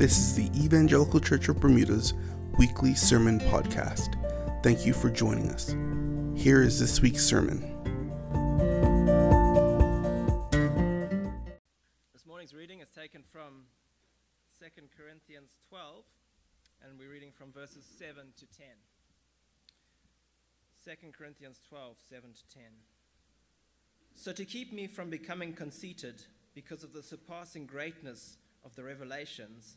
This is the Evangelical Church of Bermuda's weekly sermon podcast. Thank you for joining us. Here is this week's sermon. This morning's reading is taken from 2 Corinthians 12, and we're reading from verses 7 to 10. 2 Corinthians 12, 7 to 10. So, to keep me from becoming conceited because of the surpassing greatness of the revelations,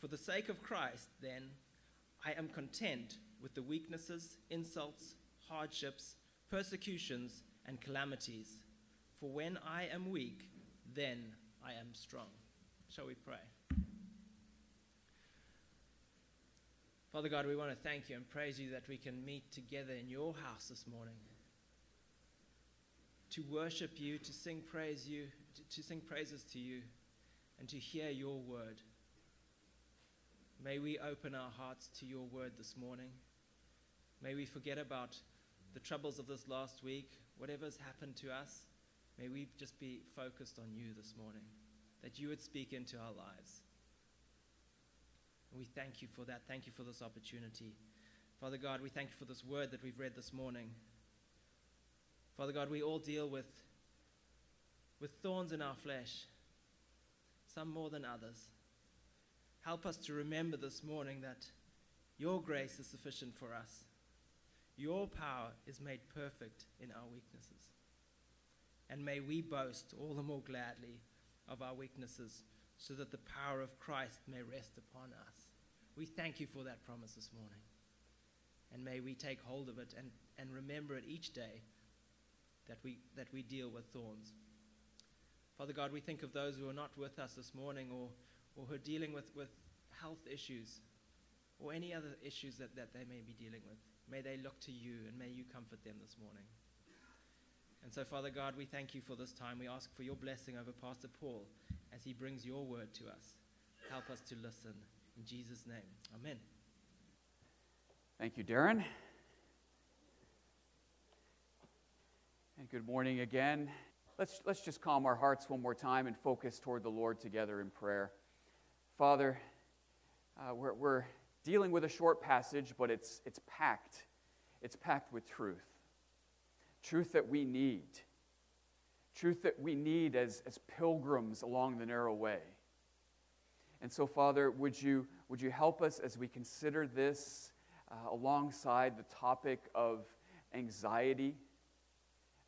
For the sake of Christ, then, I am content with the weaknesses, insults, hardships, persecutions, and calamities. For when I am weak, then I am strong. Shall we pray? Father God, we want to thank you and praise you that we can meet together in your house this morning to worship you, to sing praise you, to, to sing praises to you, and to hear your word. May we open our hearts to your word this morning. May we forget about the troubles of this last week, whatever's happened to us. May we just be focused on you this morning, that you would speak into our lives. We thank you for that. Thank you for this opportunity. Father God, we thank you for this word that we've read this morning. Father God, we all deal with, with thorns in our flesh, some more than others. Help us to remember this morning that your grace is sufficient for us. Your power is made perfect in our weaknesses. And may we boast all the more gladly of our weaknesses so that the power of Christ may rest upon us. We thank you for that promise this morning. And may we take hold of it and, and remember it each day that we, that we deal with thorns. Father God, we think of those who are not with us this morning or, or who are dealing with, with health issues or any other issues that, that they may be dealing with. May they look to you and may you comfort them this morning. And so, Father God, we thank you for this time. We ask for your blessing over Pastor Paul as he brings your word to us. Help us to listen. In Jesus' name, amen. Thank you, Darren. And good morning again. Let's, let's just calm our hearts one more time and focus toward the Lord together in prayer. Father, uh, we're, we're dealing with a short passage, but it's, it's packed. It's packed with truth. Truth that we need. Truth that we need as, as pilgrims along the narrow way. And so, Father, would you, would you help us as we consider this uh, alongside the topic of anxiety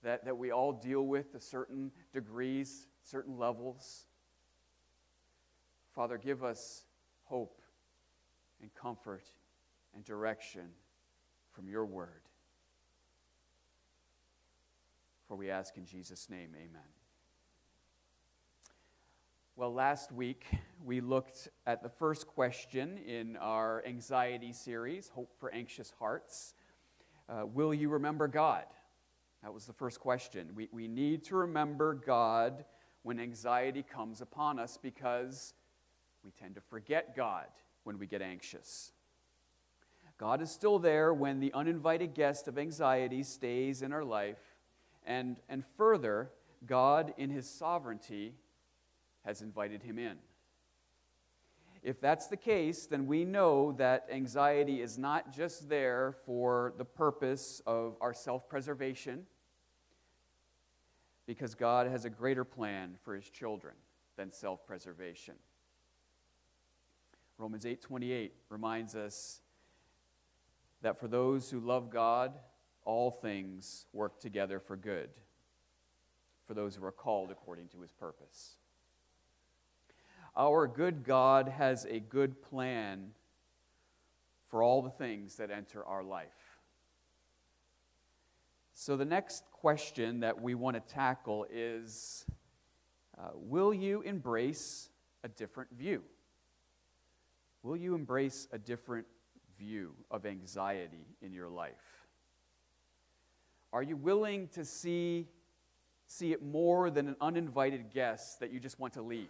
that, that we all deal with to certain degrees, certain levels? Father, give us hope and comfort and direction from your word. For we ask in Jesus' name, amen. Well, last week we looked at the first question in our anxiety series, Hope for Anxious Hearts. Uh, will you remember God? That was the first question. We, we need to remember God when anxiety comes upon us because we tend to forget God when we get anxious. God is still there when the uninvited guest of anxiety stays in our life. And, and further, God, in His sovereignty, has invited him in. If that's the case, then we know that anxiety is not just there for the purpose of our self preservation, because God has a greater plan for his children than self preservation. Romans 8:28 reminds us that for those who love God, all things work together for good, for those who are called according to his purpose. Our good God has a good plan for all the things that enter our life. So, the next question that we want to tackle is uh, Will you embrace a different view? Will you embrace a different view of anxiety in your life? Are you willing to see, see it more than an uninvited guest that you just want to leave?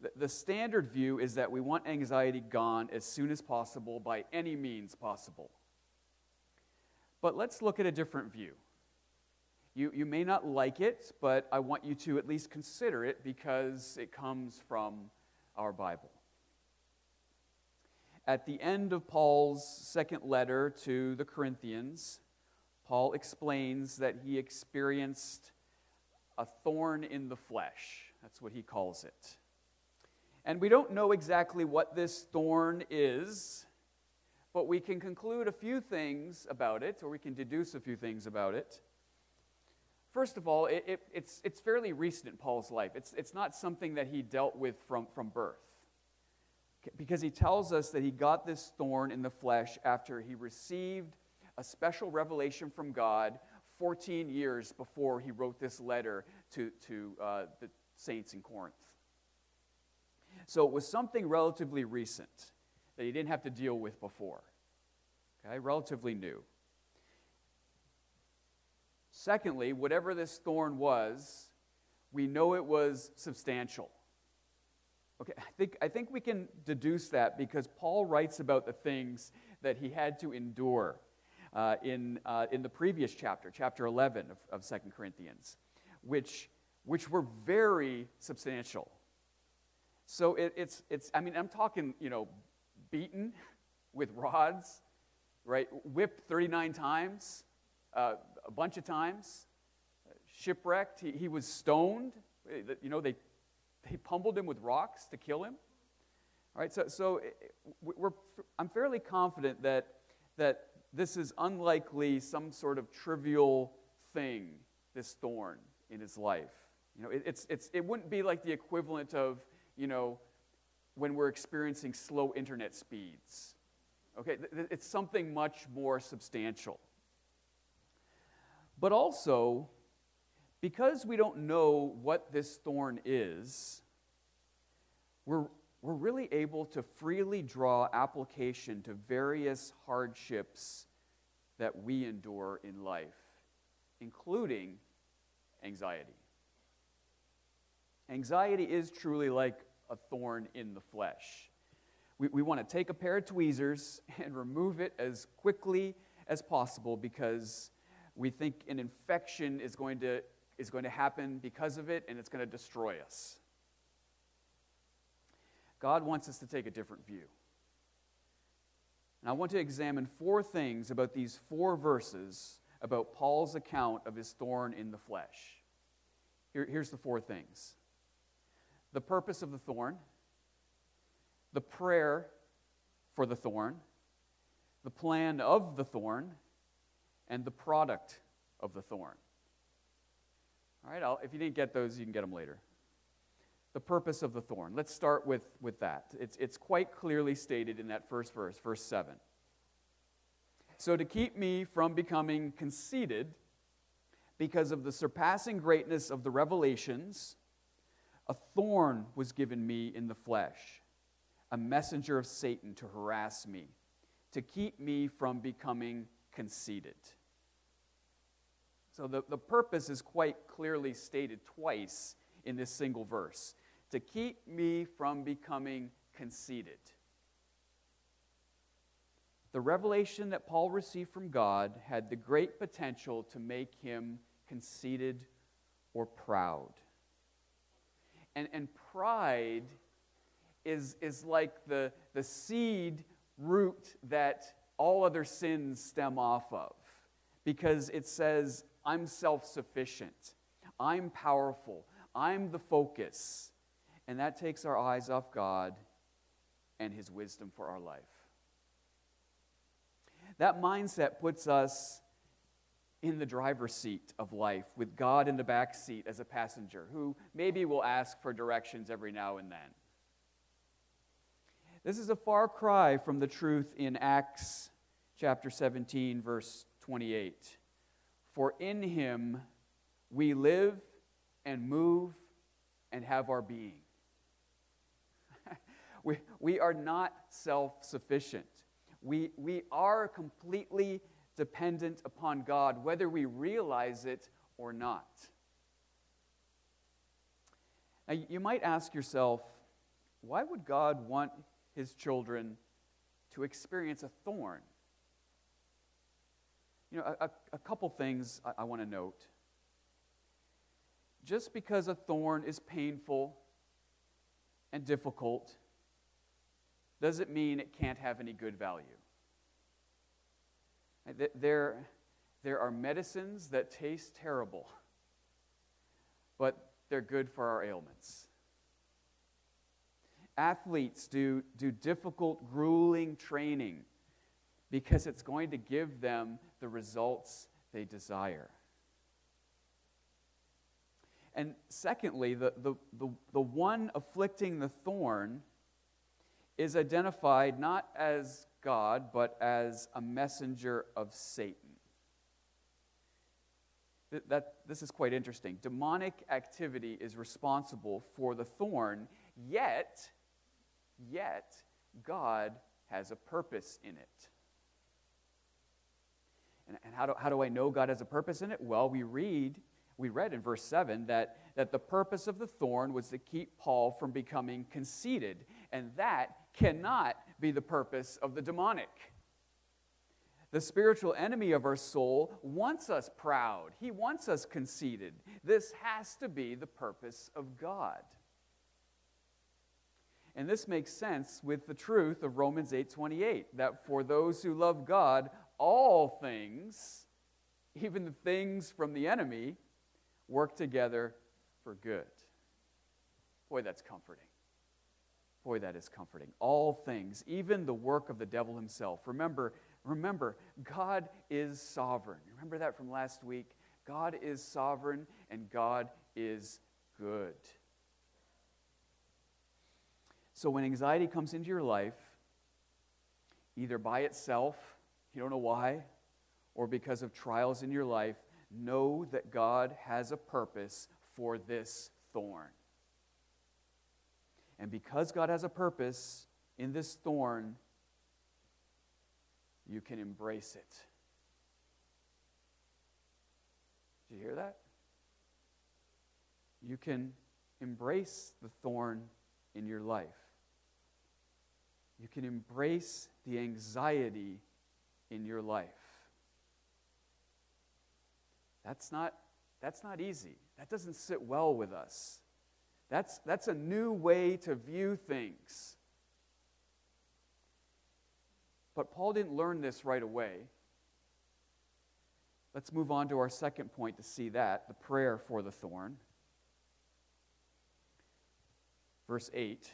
The, the standard view is that we want anxiety gone as soon as possible by any means possible. But let's look at a different view. You, you may not like it, but I want you to at least consider it because it comes from our Bible. At the end of Paul's second letter to the Corinthians, Paul explains that he experienced a thorn in the flesh. That's what he calls it. And we don't know exactly what this thorn is, but we can conclude a few things about it, or we can deduce a few things about it. First of all, it, it, it's, it's fairly recent in Paul's life. It's, it's not something that he dealt with from, from birth. Because he tells us that he got this thorn in the flesh after he received a special revelation from God 14 years before he wrote this letter to, to uh, the saints in Corinth. So it was something relatively recent that he didn't have to deal with before. Okay, relatively new. Secondly, whatever this thorn was, we know it was substantial. Okay, I think, I think we can deduce that because Paul writes about the things that he had to endure uh, in, uh, in the previous chapter, chapter 11 of, of 2 Corinthians, which, which were very substantial. So it, it's, it's, I mean, I'm talking, you know, beaten with rods, right? Whipped 39 times, uh, a bunch of times, shipwrecked. He, he was stoned. You know, they they pummeled him with rocks to kill him. All right, so, so we're, I'm fairly confident that, that this is unlikely some sort of trivial thing, this thorn in his life. You know, it, it's, it's, it wouldn't be like the equivalent of, you know, when we're experiencing slow internet speeds. Okay, it's something much more substantial. But also, because we don't know what this thorn is, we're, we're really able to freely draw application to various hardships that we endure in life, including anxiety. Anxiety is truly like a thorn in the flesh. We, we want to take a pair of tweezers and remove it as quickly as possible because we think an infection is going to is going to happen because of it and it's going to destroy us. God wants us to take a different view. And I want to examine four things about these four verses about Paul's account of his thorn in the flesh. Here, here's the four things the purpose of the thorn, the prayer for the thorn, the plan of the thorn, and the product of the thorn. All right, I'll, if you didn't get those, you can get them later. The purpose of the thorn. Let's start with, with that. It's, it's quite clearly stated in that first verse, verse 7. So, to keep me from becoming conceited because of the surpassing greatness of the revelations, a thorn was given me in the flesh, a messenger of Satan to harass me, to keep me from becoming conceited. So the, the purpose is quite clearly stated twice in this single verse to keep me from becoming conceited. The revelation that Paul received from God had the great potential to make him conceited or proud. And, and pride is, is like the, the seed root that all other sins stem off of because it says, I'm self sufficient. I'm powerful. I'm the focus. And that takes our eyes off God and His wisdom for our life. That mindset puts us in the driver's seat of life with God in the back seat as a passenger who maybe will ask for directions every now and then. This is a far cry from the truth in Acts chapter 17, verse 28. For in him we live and move and have our being. We, we are not self sufficient. We, we are completely dependent upon God, whether we realize it or not. Now, you might ask yourself, why would God want his children to experience a thorn? You know, a, a couple things I, I want to note. Just because a thorn is painful and difficult doesn't mean it can't have any good value. There, there are medicines that taste terrible, but they're good for our ailments. Athletes do, do difficult, grueling training because it's going to give them the results they desire. And secondly, the, the, the, the one afflicting the thorn is identified not as God, but as a messenger of Satan. That, that, this is quite interesting. Demonic activity is responsible for the thorn, yet, yet, God has a purpose in it. And, and how, do, how do I know God has a purpose in it? Well, we read, we read in verse 7 that, that the purpose of the thorn was to keep Paul from becoming conceited. And that cannot be the purpose of the demonic. The spiritual enemy of our soul wants us proud. He wants us conceited. This has to be the purpose of God. And this makes sense with the truth of Romans 8:28 that for those who love God, all things, even the things from the enemy, work together for good. Boy, that's comforting. Boy, that is comforting. All things, even the work of the devil himself. Remember, remember, God is sovereign. Remember that from last week? God is sovereign and God is good. So when anxiety comes into your life, either by itself, you don't know why, or because of trials in your life, know that God has a purpose for this thorn. And because God has a purpose in this thorn, you can embrace it. Did you hear that? You can embrace the thorn in your life. You can embrace the anxiety in your life. That's not, that's not easy. That doesn't sit well with us. That's, that's a new way to view things. But Paul didn't learn this right away. Let's move on to our second point to see that the prayer for the thorn. Verse 8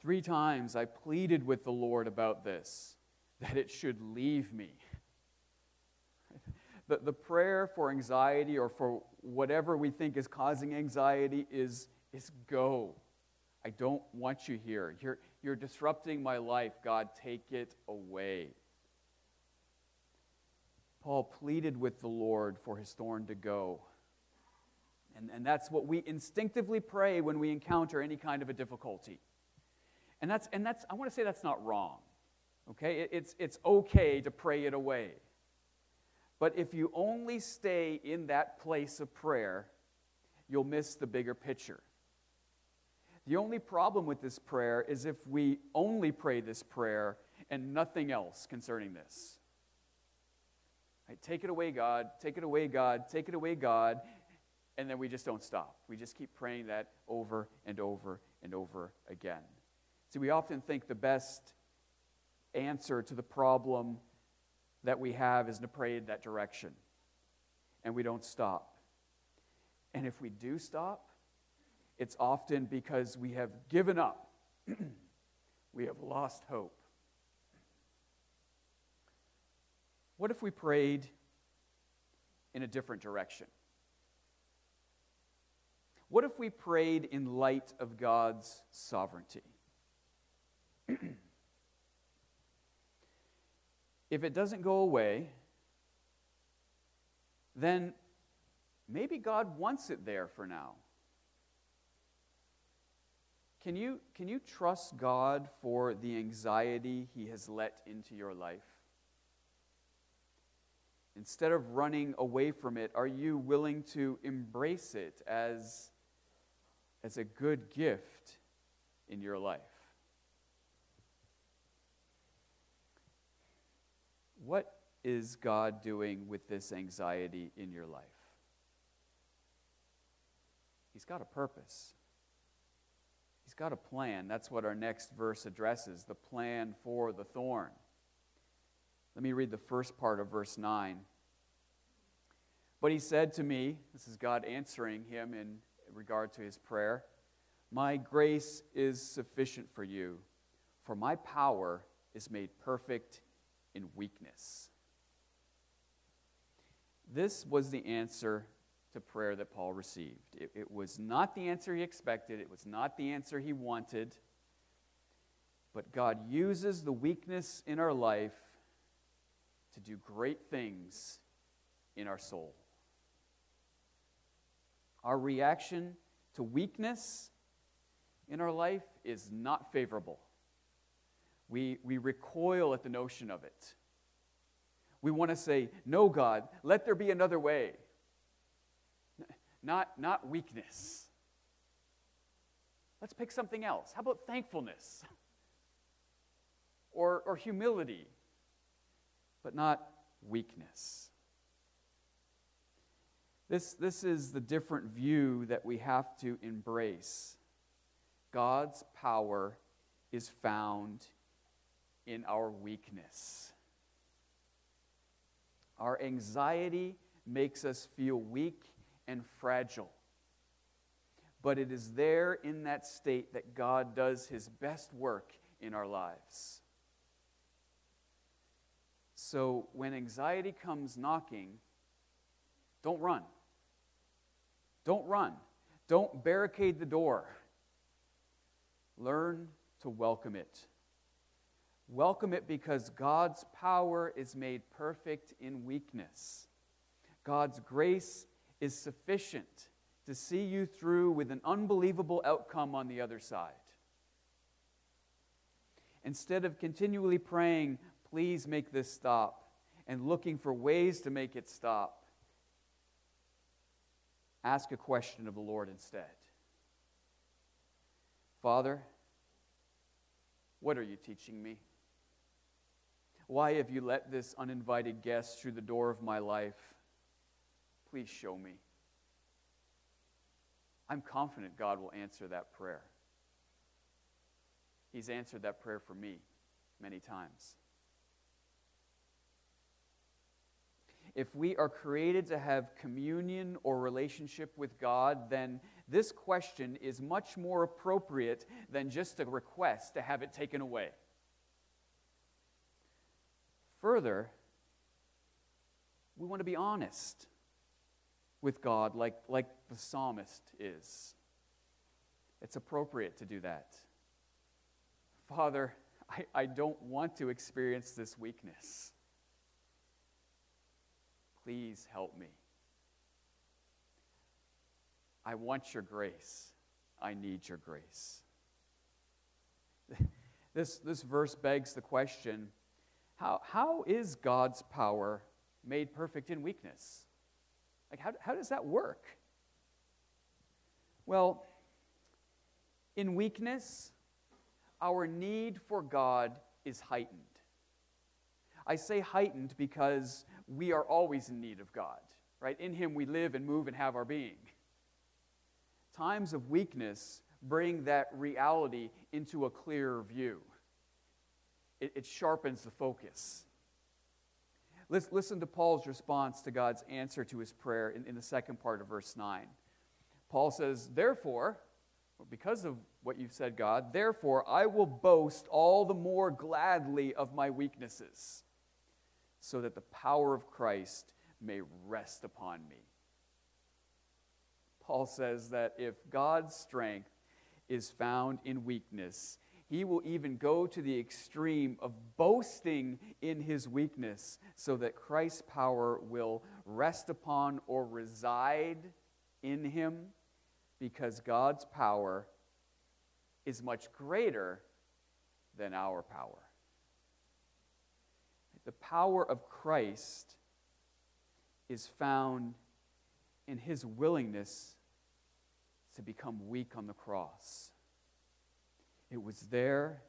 Three times I pleaded with the Lord about this, that it should leave me. The, the prayer for anxiety or for whatever we think is causing anxiety is, is go. I don't want you here. You're, you're disrupting my life. God, take it away. Paul pleaded with the Lord for his thorn to go. And, and that's what we instinctively pray when we encounter any kind of a difficulty. And that's, and that's I want to say that's not wrong. Okay? It's, it's okay to pray it away. But if you only stay in that place of prayer, you'll miss the bigger picture. The only problem with this prayer is if we only pray this prayer and nothing else concerning this. Right, take it away, God. Take it away, God. Take it away, God. And then we just don't stop. We just keep praying that over and over and over again. See, we often think the best answer to the problem that we have is to pray in that direction. And we don't stop. And if we do stop, it's often because we have given up. we have lost hope. What if we prayed in a different direction? What if we prayed in light of God's sovereignty? If it doesn't go away, then maybe God wants it there for now. Can you, can you trust God for the anxiety He has let into your life? Instead of running away from it, are you willing to embrace it as, as a good gift in your life? What is God doing with this anxiety in your life? He's got a purpose. He's got a plan. That's what our next verse addresses the plan for the thorn. Let me read the first part of verse 9. But he said to me, this is God answering him in regard to his prayer, My grace is sufficient for you, for my power is made perfect in weakness. This was the answer to prayer that Paul received. It, it, was not the answer he expected, it was not the answer he wanted. But God uses the weakness in our life to do great things in our soul. Our reaction to weakness in our life is not favorable. We, we recoil at the notion of it. We want to say, No, God, let there be another way not, not weakness. Let's pick something else. How about thankfulness? Or, or humility, but not weakness. This, this is the different view that we have to embrace. God's power is found in our weakness. Our anxiety makes us feel weak and fragile. But it is there in that state that God does his best work in our lives. So when anxiety comes knocking, don't run. Don't run. Don't barricade the door. Learn to welcome it. Welcome it because God's power is made perfect in weakness. God's grace is sufficient to see you through with an unbelievable outcome on the other side. Instead of continually praying, please make this stop, and looking for ways to make it stop, ask a question of the Lord instead. Father, what are you teaching me? Why have you let this uninvited guest through the door of my life? Please show me. I'm confident God will answer that prayer. He's answered that prayer for me many times. If we are created to have communion or relationship with God, then this question is much more appropriate than just a request to have it taken away. Further, we want to be honest with God like, like the psalmist is. It's appropriate to do that. Father, I, I don't want to experience this weakness. Please help me. I want your grace. I need your grace. This, this verse begs the question how, how is God's power made perfect in weakness? Like, how, how does that work? Well, in weakness, our need for God is heightened. I say heightened because we are always in need of God, right? In Him we live and move and have our being. Times of weakness bring that reality into a clearer view, it, it sharpens the focus. Listen to Paul's response to God's answer to his prayer in, in the second part of verse 9. Paul says, Therefore, because of what you've said, God, therefore I will boast all the more gladly of my weaknesses, so that the power of Christ may rest upon me. Paul says that if God's strength is found in weakness, he will even go to the extreme of boasting in his weakness so that Christ's power will rest upon or reside in him because God's power is much greater than our power. The power of Christ is found in his willingness to become weak on the cross. It was there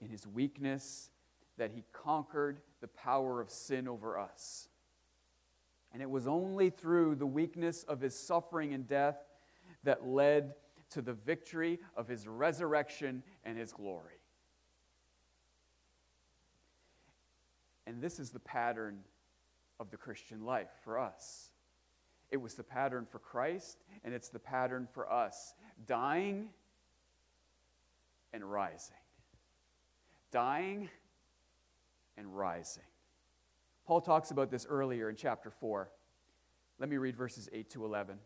in his weakness that he conquered the power of sin over us. And it was only through the weakness of his suffering and death that led to the victory of his resurrection and his glory. And this is the pattern of the Christian life for us. It was the pattern for Christ, and it's the pattern for us dying and rising. Dying and rising. Paul talks about this earlier in chapter 4. Let me read verses 8 to 11.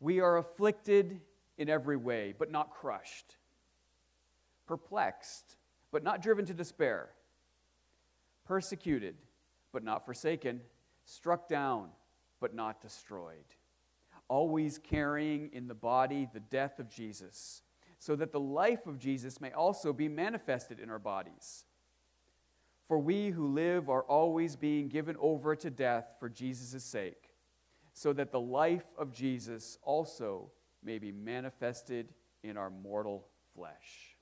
We are afflicted in every way, but not crushed, perplexed, but not driven to despair, persecuted, but not forsaken, struck down, but not destroyed, always carrying in the body the death of Jesus, so that the life of Jesus may also be manifested in our bodies. For we who live are always being given over to death for Jesus' sake, so that the life of Jesus also may be manifested in our mortal flesh.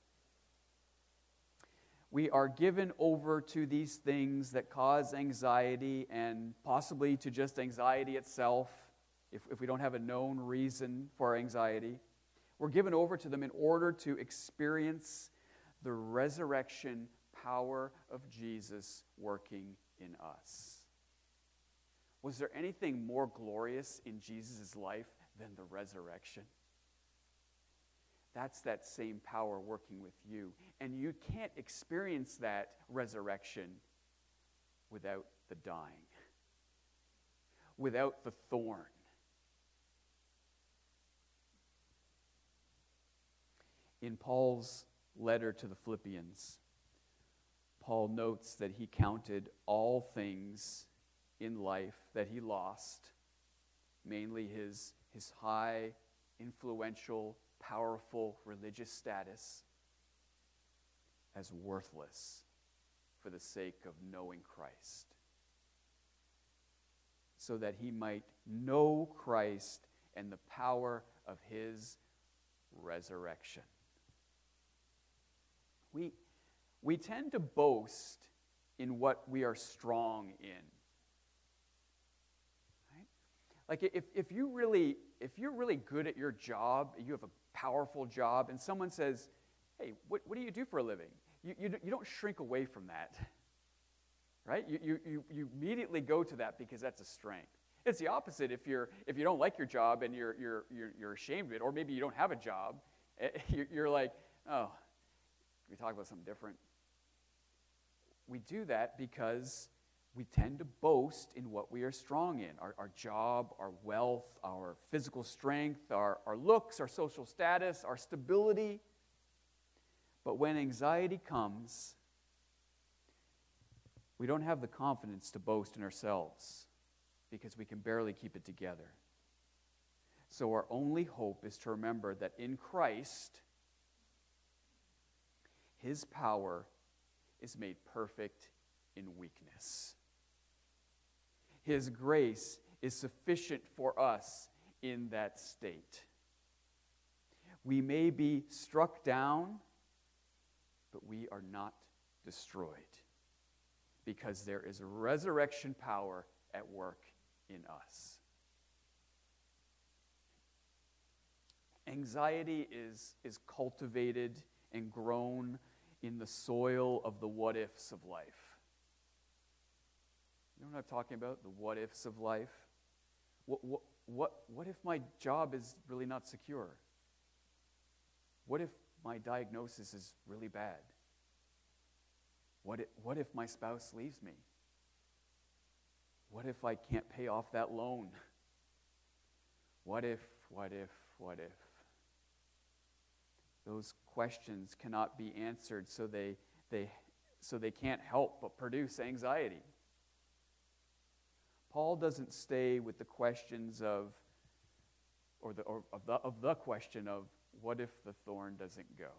We are given over to these things that cause anxiety and possibly to just anxiety itself if, if we don't have a known reason for our anxiety. We're given over to them in order to experience the resurrection power of Jesus working in us. Was there anything more glorious in Jesus' life than the resurrection? That's that same power working with you. And you can't experience that resurrection without the dying, without the thorn. In Paul's letter to the Philippians, Paul notes that he counted all things in life that he lost, mainly his, his high, influential, powerful religious status, as worthless for the sake of knowing Christ. So that he might know Christ and the power of his resurrection. We, we tend to boast in what we are strong in. Right? Like if, if you really if you're really good at your job, you have a powerful job, and someone says, Hey, what, what do you do for a living? You, you, you don't shrink away from that. Right? You, you, you, you immediately go to that because that's a strength. It's the opposite if, you're, if you don't like your job and you're, you're, you're, you're ashamed of it, or maybe you don't have a job, eh, you're like, oh, we talk about something different? We do that because we tend to boast in what we are strong in our, our job, our wealth, our physical strength, our, our looks, our social status, our stability. But when anxiety comes, we don't have the confidence to boast in ourselves because we can barely keep it together. So, our only hope is to remember that in Christ, His power is made perfect in weakness. His grace is sufficient for us in that state. We may be struck down, but we are not destroyed because there is resurrection power at work in us. Anxiety is, is cultivated and grown in the soil of the what ifs of life. You know what I'm talking about? The what ifs of life. What, what, what, what if my job is really not secure? What if my diagnosis is really bad? What if, what if my spouse leaves me? What if I can't pay off that loan? What if, what if, what if? Those questions cannot be answered, so they, they, so they can't help but produce anxiety. Paul doesn't stay with the questions of, or, the, or of, the, of the question of what if the thorn doesn't go?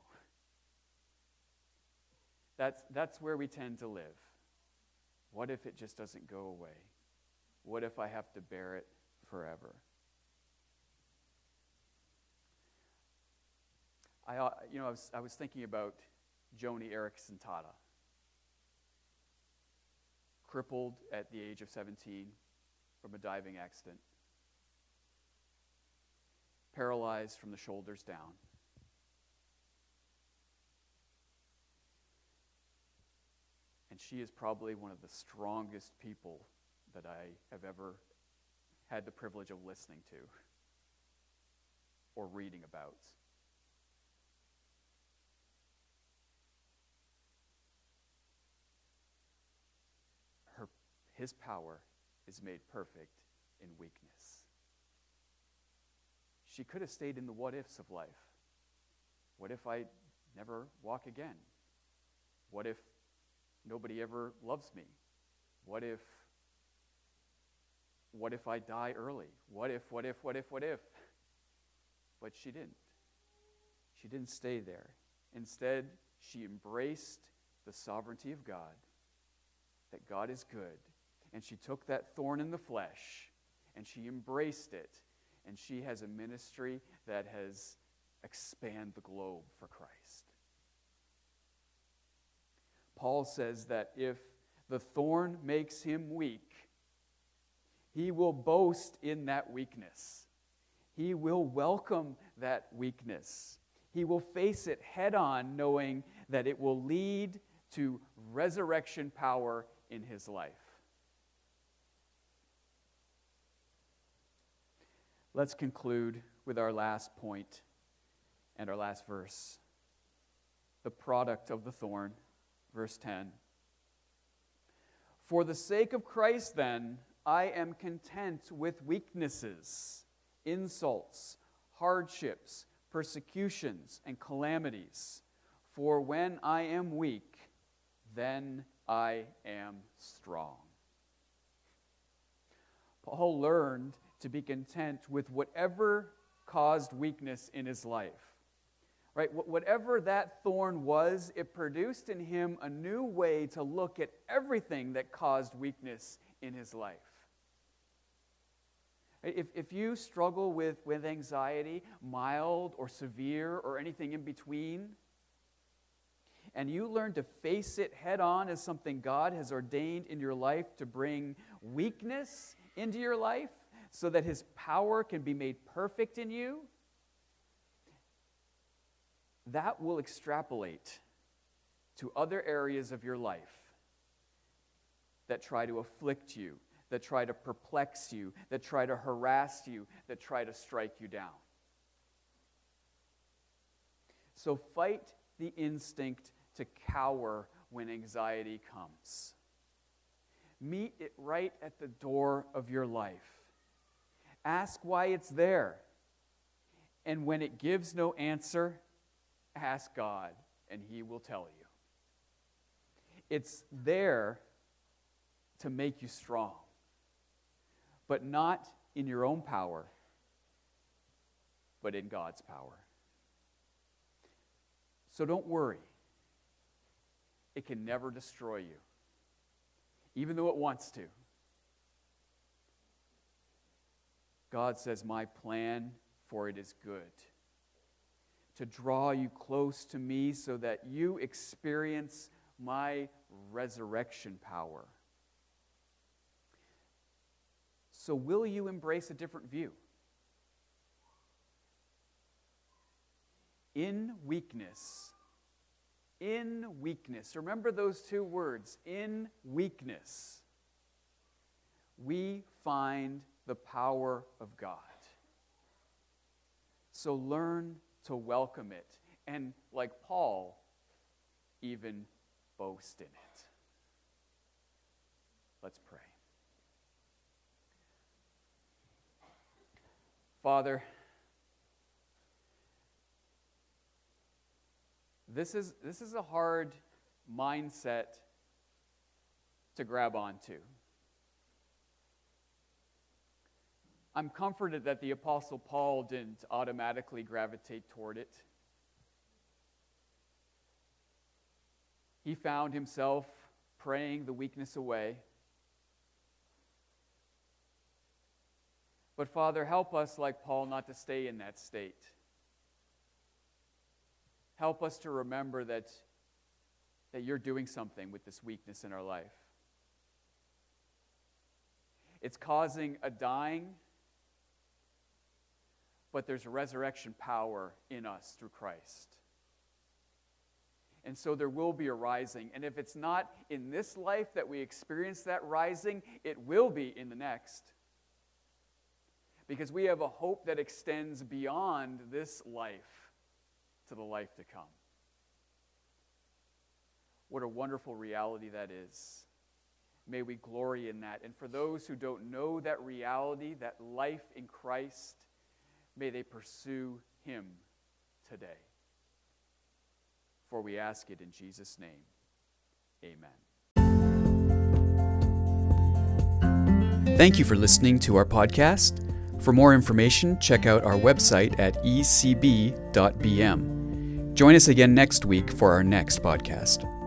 That's, that's where we tend to live. What if it just doesn't go away? What if I have to bear it forever? I, uh, you know, I was, I was thinking about Joni Eareckson Tada, crippled at the age of 17 from a diving accident, paralyzed from the shoulders down. And she is probably one of the strongest people that I have ever had the privilege of listening to or reading about. His power is made perfect in weakness. She could have stayed in the what ifs of life. What if I never walk again? What if nobody ever loves me? What if what if I die early? What if, what if, what if, what if? But she didn't. She didn't stay there. Instead, she embraced the sovereignty of God, that God is good. And she took that thorn in the flesh and she embraced it. And she has a ministry that has expanded the globe for Christ. Paul says that if the thorn makes him weak, he will boast in that weakness. He will welcome that weakness. He will face it head on, knowing that it will lead to resurrection power in his life. Let's conclude with our last point and our last verse. The product of the thorn, verse 10. For the sake of Christ, then, I am content with weaknesses, insults, hardships, persecutions, and calamities. For when I am weak, then I am strong. Paul learned to be content with whatever caused weakness in his life. Right? Whatever that thorn was, it produced in him a new way to look at everything that caused weakness in his life. If, if you struggle with, with anxiety, mild or severe or anything in between, and you learn to face it head on as something God has ordained in your life to bring weakness into your life so that His power can be made perfect in you, that will extrapolate to other areas of your life that try to afflict you, that try to perplex you, that try to harass you, that try to strike you down. So fight the instinct to cower when anxiety comes. Meet it right at the door of your life. Ask why it's there. And when it gives no answer, ask God, and He will tell you. It's there to make you strong but not in your own power, but in God's power. So don't worry. It can never destroy you, even though it wants to. God says, My plan for it is good. To draw you close to me so that you experience my resurrection power. So, will you embrace a different view? In weakness, in weakness, remember those two words, in weakness, we find the power of God. So learn to welcome it and, like Paul, even boast in it. Let's pray. Father, this is, this is a hard mindset to grab onto. I'm comforted that the Apostle Paul didn't automatically gravitate toward it. He found himself praying the weakness away. But Father, help us, like Paul, not to stay in that state. Help us to remember that, that you're doing something with this weakness in our life. It's causing a dying, but there's a resurrection power in us through Christ. And so there will be a rising. And if it's not in this life that we experience that rising, it will be in the next. Because we have a hope that extends beyond this life to the life to come. What a wonderful reality that is. May we glory in that. And for those who don't know that reality, that life in Christ, may they pursue Him today. For we ask it in Jesus' name. Amen. Thank you for listening to our podcast. For more information, check out our website at ecb.bm. Join us again next week for our next podcast.